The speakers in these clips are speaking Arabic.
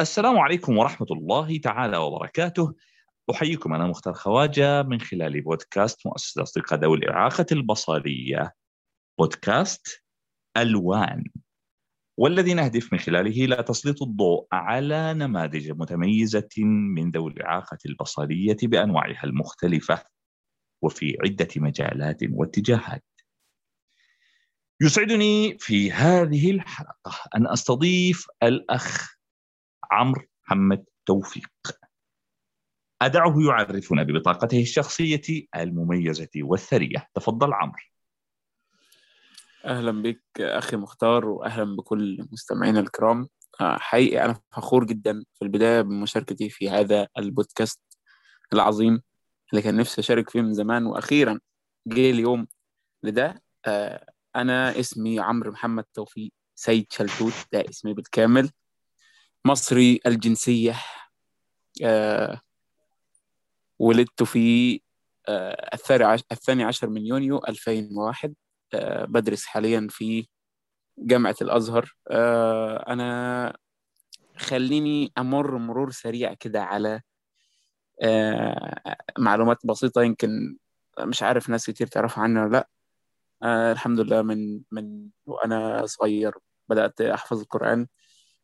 السلام عليكم ورحمة الله تعالى وبركاته. أحييكم أنا مختار خواجة من خلال بودكاست مؤسسة أصدقاء ذوي الإعاقة البصرية بودكاست ألوان. والذي نهدف من خلاله إلى تسليط الضوء على نماذج متميزة من ذوي الإعاقة البصرية بأنواعها المختلفة وفي عدة مجالات واتجاهات. يسعدني في هذه الحلقة أن أستضيف الأخ عمرو محمد توفيق. أدعه يعرفنا ببطاقته الشخصية المميزة والثرية. تفضل عمرو. أهلا بك أخي مختار وأهلا بكل مستمعينا الكرام. آه، حقيقي أنا فخور جدا في البداية بمشاركتي في هذا البودكاست العظيم اللي كان نفسي أشارك فيه من زمان. وأخيرا جه اليوم لده. آه، أنا اسمي عمرو محمد توفيق سيد شلتوت. ده اسمي بالكامل. مصري الجنسية آه، ولدت في الثاني عشر من يونيو 2001 بدرس حاليا في جامعة الأزهر. أنا خليني أمر مرور سريع كده على معلومات بسيطة يمكن مش عارف ناس كتير تعرف عنها ولا لأ. الحمد لله من من وأنا صغير بدأت أحفظ القرآن.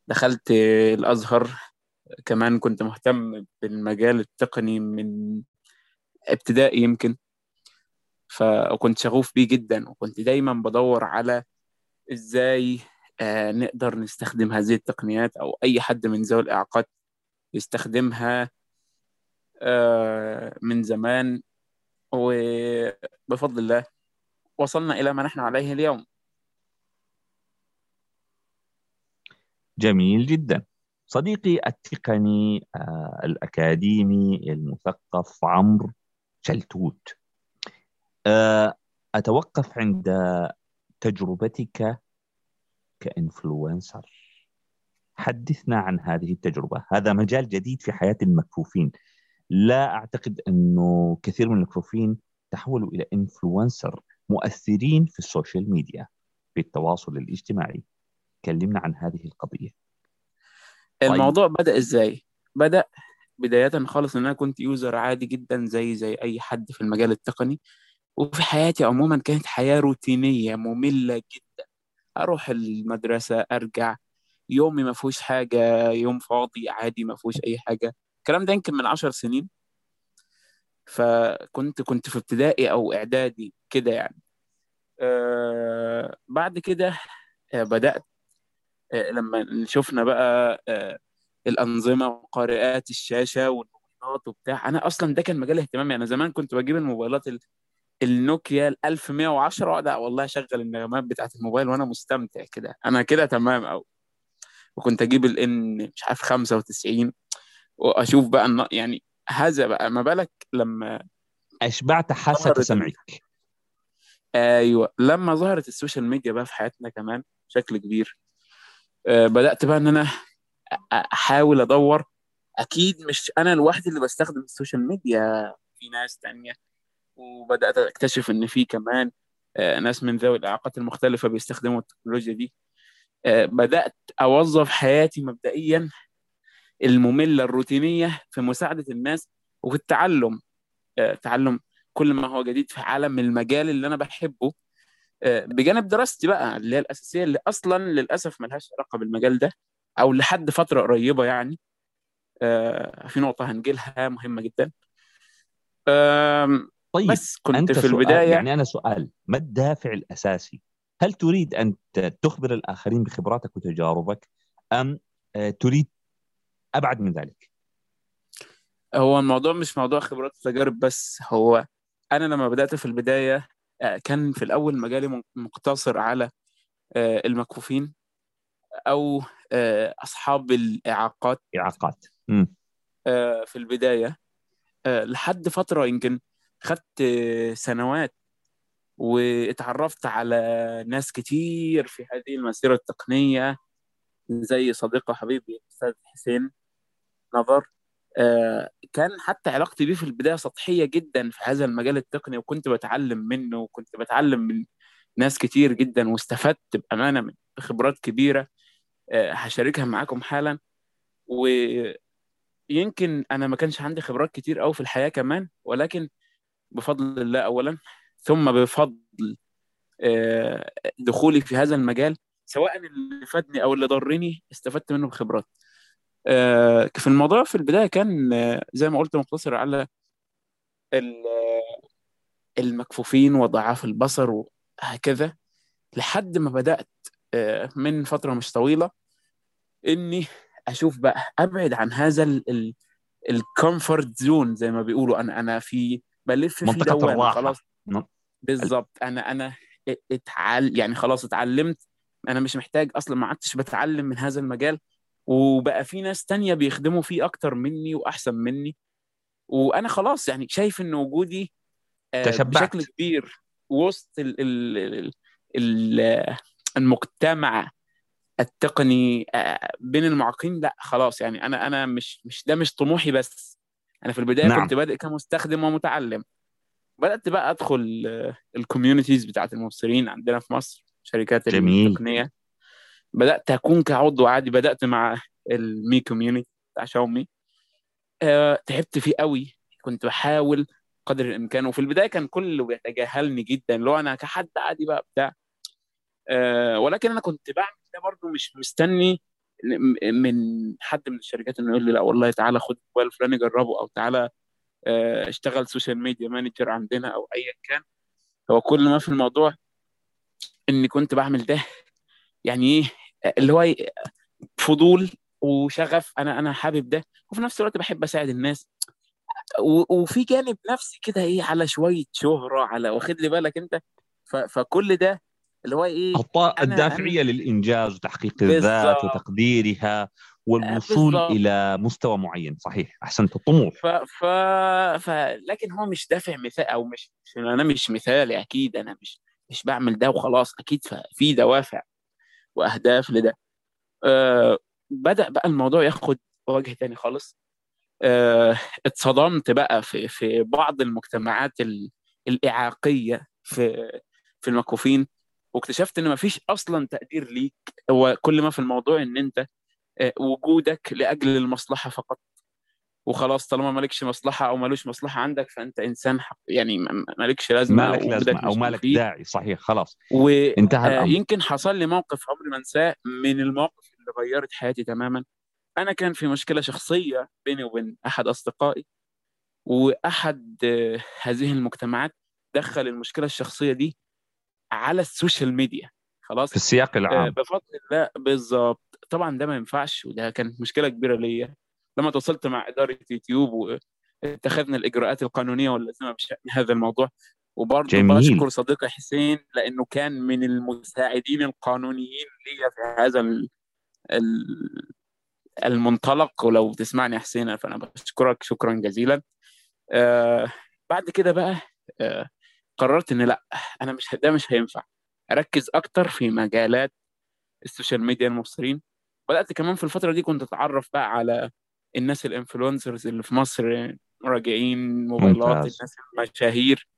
دخلت الأزهر. كمان كنت مهتم بالمجال التقني من ابتدائي يمكن. فكنت شغوف بيه جدا وكنت دايما بدور على إزاي آه نقدر نستخدم هذه التقنيات أو أي حد من ذوي الإعاقات يستخدمها آه من زمان. وبفضل الله وصلنا إلى ما نحن عليه اليوم. جميل جدا. صديقي التقني آه الأكاديمي المثقف عمرو شلتوت. آه أتوقف عند تجربتك كإنفلونسر. حدثنا عن هذه التجربة. هذا مجال جديد في حياة المكفوفين. لا أعتقد أنه كثير من المكفوفين تحولوا إلى influencer مؤثرين في ال social media في التواصل الاجتماعي. كلمنا عن هذه القضية. الموضوع طيب. بدأ إزاي؟ بدأ بداية خالص إن أنا كنت user عادي جدا زي زي أي حد في المجال التقني. وفي حياتي عموما كانت حياة روتينية مملة جدا. أروح المدرسة أرجع. يومي ما فيهوش حاجة. يوم فاضي عادي ما فيهوش أي حاجة. الكلام ده يمكن من عشر سنين. فكنت كنت في ابتدائي أو إعدادي كده يعني. آه بعد كده آه بدأت لما شفنا بقى آه الأنظمة وقارئات الشاشة والموبايلات وبتاع أنا أصلا ده كان مجال اهتمامي. أنا زمان كنت بجيب الموبايلات النوكيا ال 1110 واقعد والله أشغل النغمات بتاعت الموبايل وأنا مستمتع كده. أنا كده تمام قوي وكنت أجيب الان مش عارف 95 وأشوف بقى يعني هذا بقى ما بالك لما أشبعت حاسة سمعك. أيوه لما ظهرت ال social media بقى في حياتنا كمان بشكل كبير. بدأت بقى إن أنا أحاول أدور. أكيد مش أنا الوحيد اللي بستخدم ال social media في ناس تانية. وبدأت أكتشف إن في كمان ناس من ذوي الإعاقات المختلفة بيستخدموا التكنولوجيا دي. بدأت أوظف حياتي مبدئيا المملة الروتينية في مساعدة الناس وفي التعلم. تعلم كل ما هو جديد في عالم المجال اللي أنا بحبه. بجانب دراستي بقى اللي هي الأساسية اللي أصلا للأسف ملهاش علاقة بالمجال ده أو لحد فترة قريبة يعني. في نقطة هنجيلها مهمة جدا. طيب بس كنت أنت في البداية. يعني أنا سؤال ما الدافع الأساسي؟ هل تريد أن تخبر الآخرين بخبراتك وتجاربك أم تريد أبعد من ذلك؟ هو الموضوع مش موضوع خبرات وتجارب بس هو أنا لما بدأت في البداية كان في الأول مجالي مقتصر على المكفوفين أو أصحاب الإعاقات. إعاقات. في البداية. لحد فترة يمكن خدت سنوات واتعرفت على ناس كتير في هذه المسيرة التقنية زي صديقة حبيبي الأستاذ حسين نظر. كان حتى علاقتي بيه في البداية سطحية جدا في هذا المجال التقني وكنت بتعلم منه وكنت بتعلم من ناس كتير جدا واستفدت بأمانة من خبرات كبيرة هشاركها معاكم حالا. ويمكن أنا ما كانش عندي خبرات كتير قوي في الحياة كمان ولكن بفضل الله اولا ثم بفضل آه، دخولي في هذا المجال سواء اللي فادني أو اللي ضرني استفدت منه بخبرات. آه، في الموضوع في البداية كان آه، زي ما قلت مقتصر على ال- المكفوفين وضعاف البصر وهكذا لحد ما بدأت آه، من فترة مش طويلة إني أشوف بقى أبعد عن هذا ال comfort zone زي ما بيقولوا. أنا أنا في بلف في الراحة. خلاص. بالظبط أنا أنا اتعل يعني خلاص اتعلمت. أنا مش محتاج أصلا ما عدتش بتعلم من هذا المجال. وبقى في ناس تانية بيخدموا فيه أكتر مني وأحسن مني وأنا خلاص يعني شايف إن وجودي آه، تشبعت. بشكل كبير وسط ال ال ال ال المجتمع التقني آه، بين المعاقين لأ خلاص يعني أنا أنا مش مش ده مش طموحي بس أنا في البداية نعم. كنت بادئ كمستخدم ومتعلم بدأت بقى أدخل ال communities بتاعت المبصرين عندنا في مصر شركات جميل. التقنية بدأت أكون كعضو عادي بدأت مع ال Mi community بتاع شاومي آه، تعبت فيه قوي. كنت بحاول قدر الإمكان وفي البداية كان كله بيتجاهلني جدا اللي هو أنا كحد عادي بقى بتاع. آه ولكن أنا كنت بعمل ده برضه مش مستني من حد من الشركات إنه يقول لي لا والله تعالى خد الموبايل الفلاني جربه أو تعالى آه اشتغل social media manager عندنا أو ايا كان. هو كل ما في الموضوع إني كنت بعمل ده يعني إيه؟ اللي هو فضول وشغف أنا أنا حابب ده. وفي نفس الوقت بحب أساعد الناس. وفي جانب نفسي كده إيه على شوية شهرة على واخد لي بالك أنت؟ فكل ده اللي هو إيه الط- أنا- الدافعية للإنجاز وتحقيق الذات. وتقديرها والوصول بالظبط. إلى مستوى معين. صحيح أحسنت الطموح. ف... ف... ف... لكن هو مش دافع مثال أو مش أنا مش مثالي أكيد أنا مش مش بعمل ده وخلاص أكيد في دوافع. وأهداف لده. آه بدأ بقى الموضوع ياخد وجه تاني خالص. آه اتصدمت بقى في في بعض المجتمعات ال... الإعاقية في في المكفوفين واكتشفت إن مفيش أصلا تقدير ليك. هو كل ما في الموضوع إن أنت آه، وجودك لأجل المصلحة فقط. وخلاص طالما مالكش مصلحة أو مالوش مصلحة عندك فأنت إنسان حق يعني مالكش لازمة ما لك وجودك لازمة أو مش ما لك مفيد. داعي صحيح خلاص. انتهى الأمر. ويمكن حصل لي موقف عمري ما انساه من المواقف اللي غيرت حياتي تماما. أنا كان في مشكلة شخصية بيني وبين أحد أصدقائي وأحد آه، هذه المجتمعات دخل المشكلة الشخصية دي على ال social media خلاص؟ في السياق آه، العام. بفضل الله بالظبط طبعا ده ما ينفعش وده كانت مشكلة كبيرة ليا. لما تواصلت مع إدارة يوتيوب واتخذنا الإجراءات القانونية واللازمة بشأن هذا الموضوع وبرضه. بشكر صديقي حسين لأنه كان من المساعدين القانونيين ليا في هذا ال- ال- المنطلق. ولو تسمعني حسين فأنا بشكرك شكرا جزيلا. آه بعد كده بقى آه قررت إن لأ أنا مش ده مش هينفع. أركز أكتر في مجالات ال social media المبصرين بدأت كمان في الفترة دي كنت أتعرف بقى على الناس ال influencers اللي في مصر مراجعين موبايلات ممتاز. الناس المشاهير.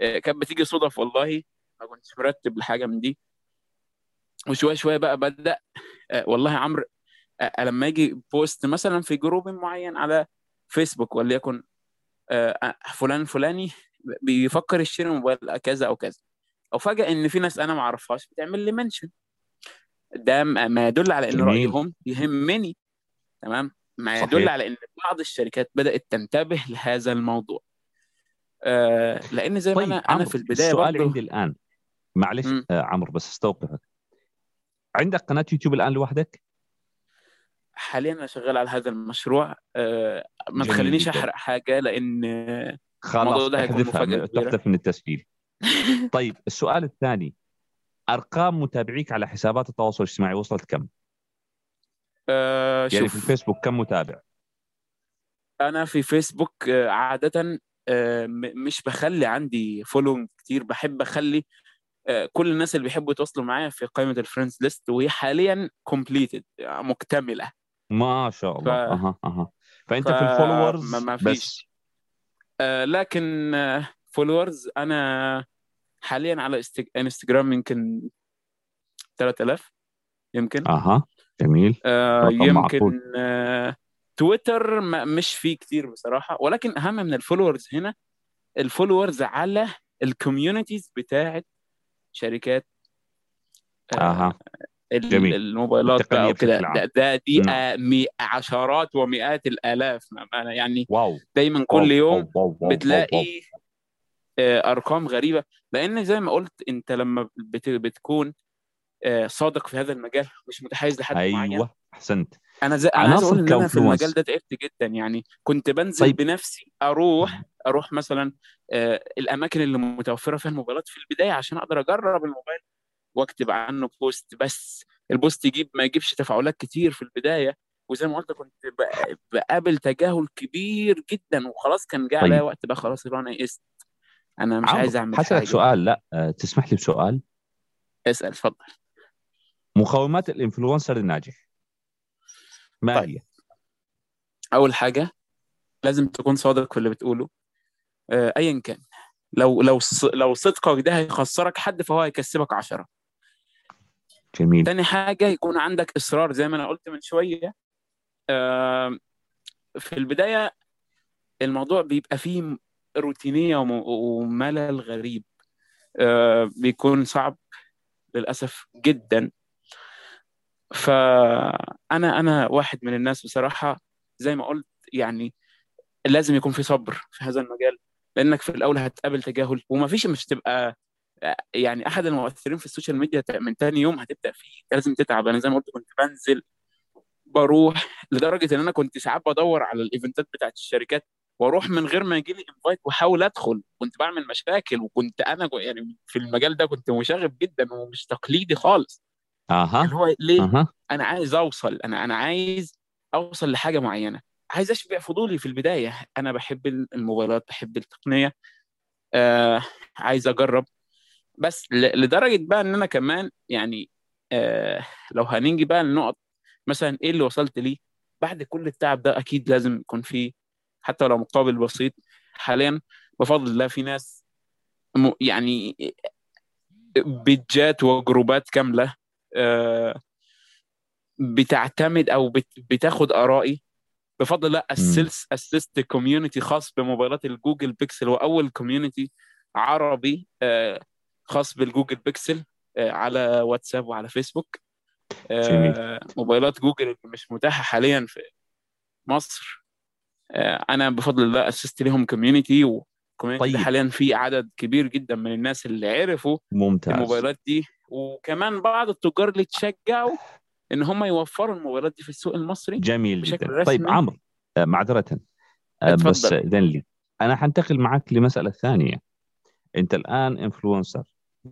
آه، كانت بتيجي صدف والله ما كنتش مرتب لحاجة من دي. وشوية شوية بقى بدأ آه، والله عمرو آه، لما يجي post مثلا في group معين على فيسبوك وليكن فلان فلاني بيفكر يشتري موبايل كذا أو كذا. أو فجأة إن في ناس أنا ما أعرفهاش بتعمل لي mention ده ما يدل على إن. رأيهم يهمني. تمام؟ ما يدل. على إن بعض الشركات بدأت تنتبه لهذا الموضوع آه لأن زي ما طيب أنا أنا عمرو في البداية السؤال برضه عندي الآن معلش. آه عمرو بس استوقفك عندك قناة يوتيوب الآن لوحدك؟ حاليا أنا شغال على هذا المشروع آه ما تخلينيش. أحرق حاجة لأن خلاص الموضوع ده هيكون من التسجيل طيب السؤال الثاني أرقام متابعيك على حسابات التواصل الاجتماعي وصلت كم؟ آه يعني في شوف الفيسبوك كم متابع؟ أنا في فيسبوك آه، عادة آه، مش بخلي عندي follow كتير بحب أخلي آه، كل الناس اللي بيحبوا يتواصلوا معايا في قائمة ال friends list وهي حاليا completed مكتملة. ما شاء الله. ف- أها أها. فأنت ف- في ال followers ما- ما بس. فيش. آه، لكن followers أنا حاليا على انستجرام يمكن 3000 يمكن. أها. جميل آه. يمكن آه تويتر ما مش فيه كتير بصراحة ولكن أهم من ال followers هنا ال followers على ال communities بتاعت شركات آه أها جميل. الموبايلات بقى وكده عام. ده, ده دي نعم. آه مي- عشرات ومئات ما- يعني wow دايما wow، كل يوم wow، wow، wow، wow. بتلاقي آه، أرقام غريبة لأن زي ما قلت أنت لما بت- بتكون صادق في هذا المجال مش متحيز لحد معين. أيوه أحسنت. أنا زي أنا عايز أقول إن أنا في. المجال ده تعبت جدا. يعني كنت بنزل طيب. بنفسي أروح أروح مثلا آه، الأماكن اللي متوفرة فيها الموبايلات في البداية عشان أقدر أجرب الموبايل وأكتب عنه post بس ال post يجيب ما يجيبش تفاعلات كتير في البداية. وزي ما قلت كنت بقابل تجاهل كبير جدا. وخلاص كان جه عليا طيب. وقت بقى خلاص اللي أنا يئست أنا مش عايز أعمل حاجة. سؤال. لا آه، تسمح لي بسؤال؟ اسأل اتفضل. مقومات الانفلونسر الناجح. ما طيب. هي؟ أول حاجة لازم تكون صادق في اللي بتقوله. آه، ايا كان. لو لو لو صدقك ده هيخسرك حد فهو هيكسبك عشرة. جميل. تاني حاجة يكون عندك إصرار زي ما أنا قلت من شوية. آم، في البداية الموضوع بيبقى فيه وم- وملل غريب. آه، بيكون صعب للأسف جدا. فأنا أنا واحد من الناس بصراحة زي ما قلت يعني لازم يكون في صبر في هذا المجال لأنك في الأول هتقابل تجاهل ومفيش مش تبقى يعني أحد المؤثرين في السوشيال ميديا من تاني يوم هتبدأ فيه لازم تتعب. أنا زي ما قلت كنت بنزل بروح لدرجة إن أنا كنت ساعات بدور على الإيفنتات بتاعت الشركات وأروح من غير ما يجي لي انفايت وأحاول أدخل. كنت بعمل مشاكل وكنت أنا يعني في المجال ده كنت مشاغب جدا ومش تقليدي خالص. اللي أها هو ليه أها. أنا عايز أوصل أنا أنا عايز أوصل لحاجة معينة. عايز أشبع فضولي في البداية. أنا بحب الموبايلات بحب التقنية. آه عايز أجرب. بس لدرجة بقى إن أنا كمان يعني آه لو هنيجي بقى لنقط مثلا إيه اللي وصلت ليه؟ بعد كل التعب ده أكيد لازم يكون في حتى لو مقابل بسيط. حاليا بفضل الله في ناس يعني بيجات وجروبات كاملة. بتعتمد أو بت- بتاخد آرائي. بفضل الله اسست اسست community خاص بموبايلات الجوجل بيكسل هو اول community عربي آه، خاص بالجوجل بيكسل آه، على واتساب وعلى فيسبوك. آه، جميل. موبايلات جوجل اللي مش متاحة حاليا في مصر. آه، أنا بفضل الله أسست لهم community و community طيب. حاليا في عدد كبير جدا من الناس اللي عرفوا ممتاز. الموبايلات دي. وكمان بعض التجار اللي تشجعوا إن هم يوفروا الموبايلات دي في السوق المصري جميل بشكل جدا رسمي. طيب عمرو آه، معذرة آه، اتفضل. بس إذن لي أنا حنتقل معك لمسألة ثانية أنت الآن إنفلونسر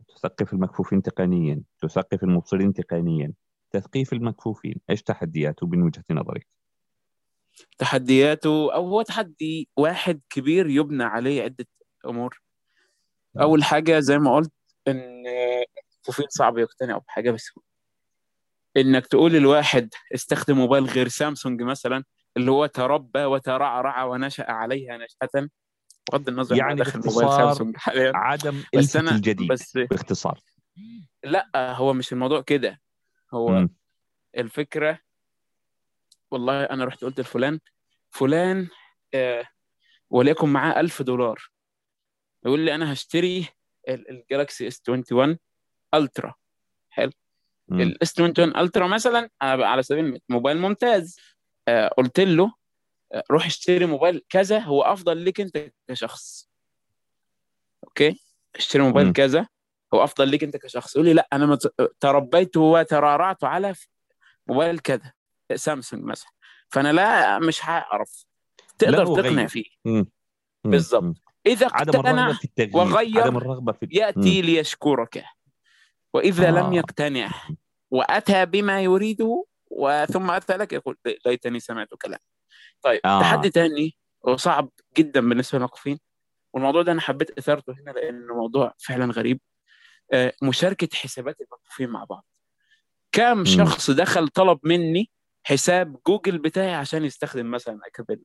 تثقف المكفوفين تقنيا تثقف المبصرين تقنيا تثقيف المكفوفين إيش تحدياته من وجهة نظرك؟ تحدياته أو هو تحدي واحد كبير يبنى عليه عدة أمور أول حاجة زي ما قلت إن المكفوفين صعب يقتنعوا بحاجة بسهوله إنك تقول للواحد استخدم موبايل غير سامسونج مثلا اللي هو تربى وترعرع ونشأ عليها نشأة بغض النظر يعني داخل موبايل سامسونج حاليا. عدم بس أنا الجديد بس باختصار. لا هو مش الموضوع كده. هو مم. الفكرة والله أنا رحت قلت لفلان فلان آه وليكن معاه ألف دولار يقول لي أنا هشتري ال- الجالاكسي اس 21 الترا مم. الاس 21 ألترا مثلا على سبيل المثال موبايل ممتاز آه قلت له آه، روح اشتري موبايل كذا هو أفضل لك أنت كشخص okay اشتري موبايل مم. كذا هو أفضل لك أنت كشخص يقول لي لا أنا مت- تربيت وترعرعت على موبايل كذا سامسونج مثلا فأنا لا مش هعرف تقدر تقنع. فيه مم. مم. مم. إذا اقتنع وغير عدم الرغبة في يأتي ليشكرك وإذا لم آه. يقتنع وأتى بما يريده وثم أتى لك يقول ليتني سمعت كلام طيب آه. تحدي تاني وصعب جدا بالنسبة للموقفين. والموضوع ده أنا حبيت إثارته هنا لأنه موضوع فعلا غريب. آه، مشاركة حسابات الموقفين مع بعض. كم شخص دخل طلب مني حساب جوجل بتاعي عشان يستخدم مثلا أكابيل؟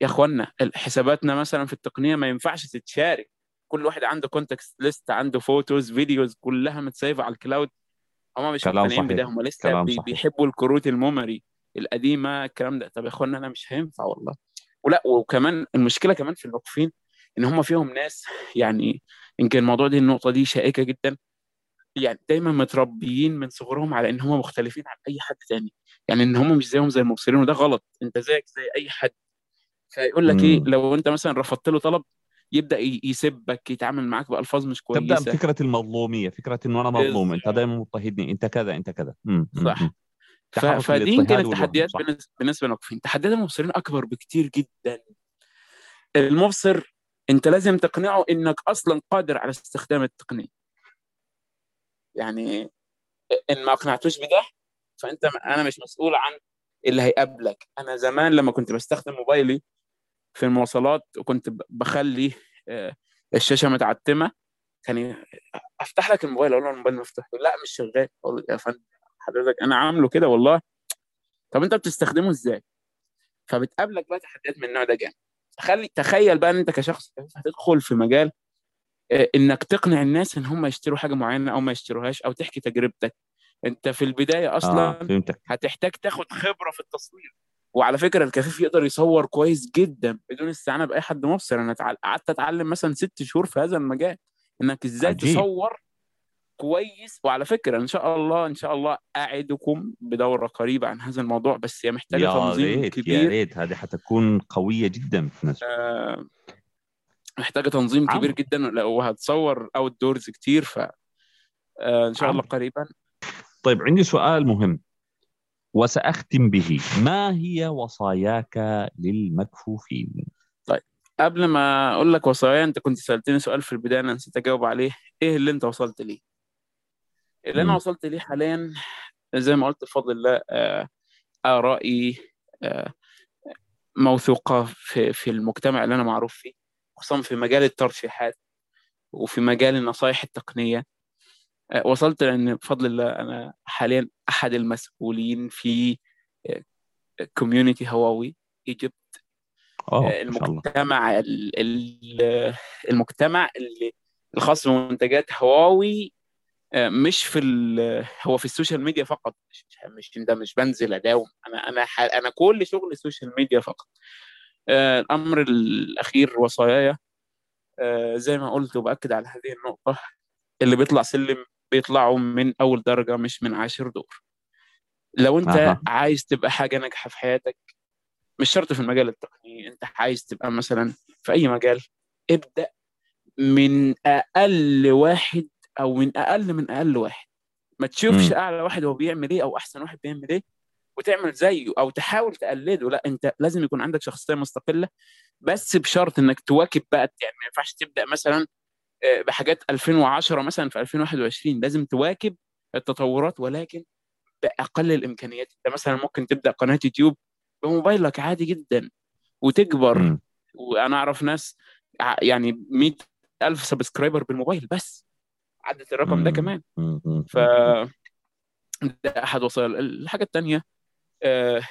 يا إخوانا حساباتنا مثلا في التقنية ما ينفعش تتشارك. كل واحد عنده contact list عنده photos videos كلها متسيفه على ال cloud هم مش كلام مقتنعين. بده هم لسه بي. بيحبوا الكروت ال memory القديمة الكلام ده. طب يا إخوانا أنا مش هينفع والله. ولا وكمان المشكلة كمان في الموقفين إن هم فيهم ناس يعني يمكن الموضوع دي النقطة دي شائكة جدا. يعني دايما متربيين من صغرهم على إن هم مختلفين عن أي حد تاني. يعني إن هم مش زيهم زي المبصرين وده غلط. أنت زيك زي أي حد. فيقول لك إيه. لو أنت مثلا رفضت له طلب يبدأ يسبك يتعامل معاك بألفاظ مش تبدأ كويسة بفكره المظلومية فكرة إنه أنا مظلوم أنت. دايما مضطهدني أنت كذا أنت كذا. صح. ف... فدي التحديات صح. بالنسبة للموقفين تحديات المبصرين أكبر بكتير جدا المبصر أنت لازم تقنعه إنك أصلا قادر على استخدام التقنية يعني إن ما أقنعتوش بده فأنت أنا مش مسؤول عن اللي هيقابلك أنا زمان لما كنت بستخدم موبايلي في المواصلات وكنت بخلي آه، الشاشة متعتمة. كان أفتح لك الموبايل أقول له الموبايل مفتوح. لا مش شغال. أقول يا فندم حضرتك أنا عامله كده والله. طب أنت بتستخدمه إزاي؟ فبتقابلك بقى تحديات من النوع ده جامد. تخلي تخيل بقى إن أنت كشخص هتدخل في مجال آه، إنك تقنع الناس إن هم يشتروا حاجة معينة أو ما يشتروهاش أو تحكي تجربتك. أنت في البداية أصلا آه فهمتك. هتحتاج تاخد خبرة في التصوير. وعلى فكرة الكفيف يقدر يصور كويس جدا بدون استعانة بأي حد مبصر. أنا قعدت أتعلم مثلا ست شهور في هذا المجال إنك إزاي عجيب. تصور كويس. وعلى فكرة إن شاء الله إن شاء الله أعدكم بدورة قريبة عن هذا الموضوع بس هي محتاجة يا تنظيم ريت يا كبير. ريت. هذه حتكون قوية جدا في نفس آه، محتاجة تنظيم كبير عمرو. جدا وهتصور اوت دورز كتير ف آه، إن شاء الله عمرو. قريبا. طيب عندي سؤال مهم. وسأختم به. ما هي وصاياك للمكفوفين؟ قبل ما أقول لك وصايا أنت كنت سألتني سؤال في البداية أنا نسيت أجاوب عليه. إيه اللي أنت وصلت ليه؟ اللي أنا مم. وصلت ليه حاليا زي ما قلت بفضل الله آه، آرائي آه، موثوقة في في المجتمع اللي أنا معروف فيه خصوصا في مجال الترشيحات وفي مجال النصائح التقنية. آه، وصلت لأن بفضل الله أنا حاليا أحد المسؤولين في community هواوي ايجيبت آه، المجتمع ال- ال- المجتمع اللي الخاص بمنتجات هواوي آه، مش في هو في ال social media فقط. مش مش ده مش بنزل أداوم. أنا أنا أنا كل شغل ال social media فقط. آه، الأمر الأخير وصاياي آه، زي ما قلت وبأكد على هذه النقطة اللي بيطلع سلم بيطلعوا من أول درجة مش من عاشر دور لو أنت أها. عايز تبقى حاجة ناجحة في حياتك مش شرط في المجال التقني أنت عايز تبقى مثلا في أي مجال ابدأ من أقل واحد أو من أقل من أقل واحد ما تشوفش مم. أعلى واحد هو بيعمل إيه أو أحسن واحد بيعمل إيه وتعمل زيه أو تحاول تقلده لا أنت لازم يكون عندك شخصية مستقلة بس بشرط إنك تواكب بقى يعني ما ينفعش تبدأ مثلا بحاجات 2010 مثلا في 2021 لازم تواكب التطورات ولكن بأقل الإمكانيات. أنت مثلا ممكن تبدأ قناة يوتيوب بموبايلك عادي جدا وتكبر. وأنا أعرف ناس يعني 100 ألف سبسكرايبر بالموبايل بس. عدت الرقم ده. كمان. ف ده أحد وسائل الحاجة الثانية آه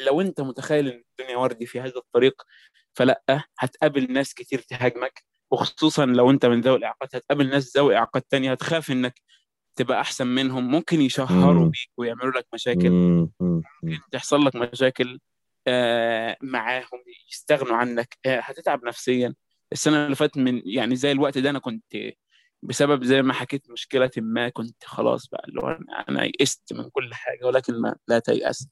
لو أنت متخيل إن الدنيا وردي في هذا الطريق فلأ هتقابل ناس كتير تهاجمك. وخصوصا لو أنت من ذوي الإعاقات هتقابل ناس ذوي إعاقات تانية هتخاف إنك تبقى أحسن منهم ممكن يشهروا. بيك ويعملوا لك مشاكل مم. مم. ممكن تحصل لك مشاكل آه، معاهم يستغنوا عنك آه، هتتعب نفسيا السنة اللي فاتت من يعني زي الوقت ده أنا كنت بسبب زي ما حكيت مشكلة ما كنت خلاص بقى اللي هو أنا يئست من كل حاجة ولكن ما لا تيأس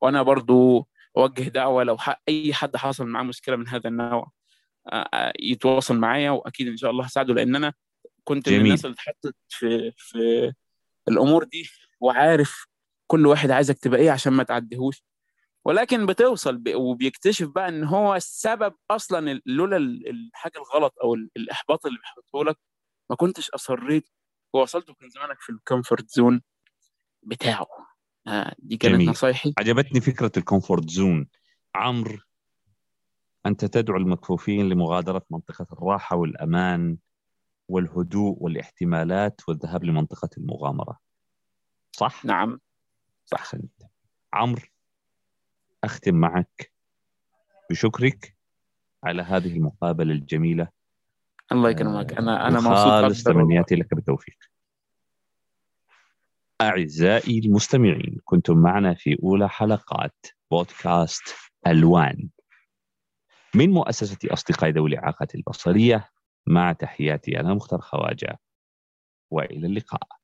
وأنا برضو أوجه دعوة لو ح- أي حد حصل معاه مشكلة من هذا النوع يتواصل معايا وأكيد إن شاء الله هساعده لأن أنا كنت من جميل. الناس اللي اتحطت في في الأمور دي وعارف كل واحد عايزك تبقى إيه عشان ما تعديهوش ولكن بتوصل. وبيكتشف بقى إن هو السبب أصلا لولا ال- الحاجة الغلط أو ال- الإحباط اللي بيحطه لك ما كنتش أصريت ووصلت وكان زمانك في ال comfort zone بتاعه آه دي كانت جميل. نصايحي عجبتني فكرة ال comfort zone عمرو أنت تدعو المكفوفين لمغادرة منطقة الراحة والأمان والهدوء والاحتمالات والذهاب لمنطقة المغامرة. صح؟ نعم. أحسنت عمرو أختم معك بشكرك على هذه المقابلة الجميلة. الله يكرمك. أنا أنا مبسوط وخالص أكتر والله. تمنياتي لك بالتوفيق أعزائي المستمعين كنتم معنا في أولى حلقات بودكاست ألوان. من مؤسسة أصدقاء ذوي الإعاقة البصرية مع تحياتي أنا مختار خواجة وإلى اللقاء.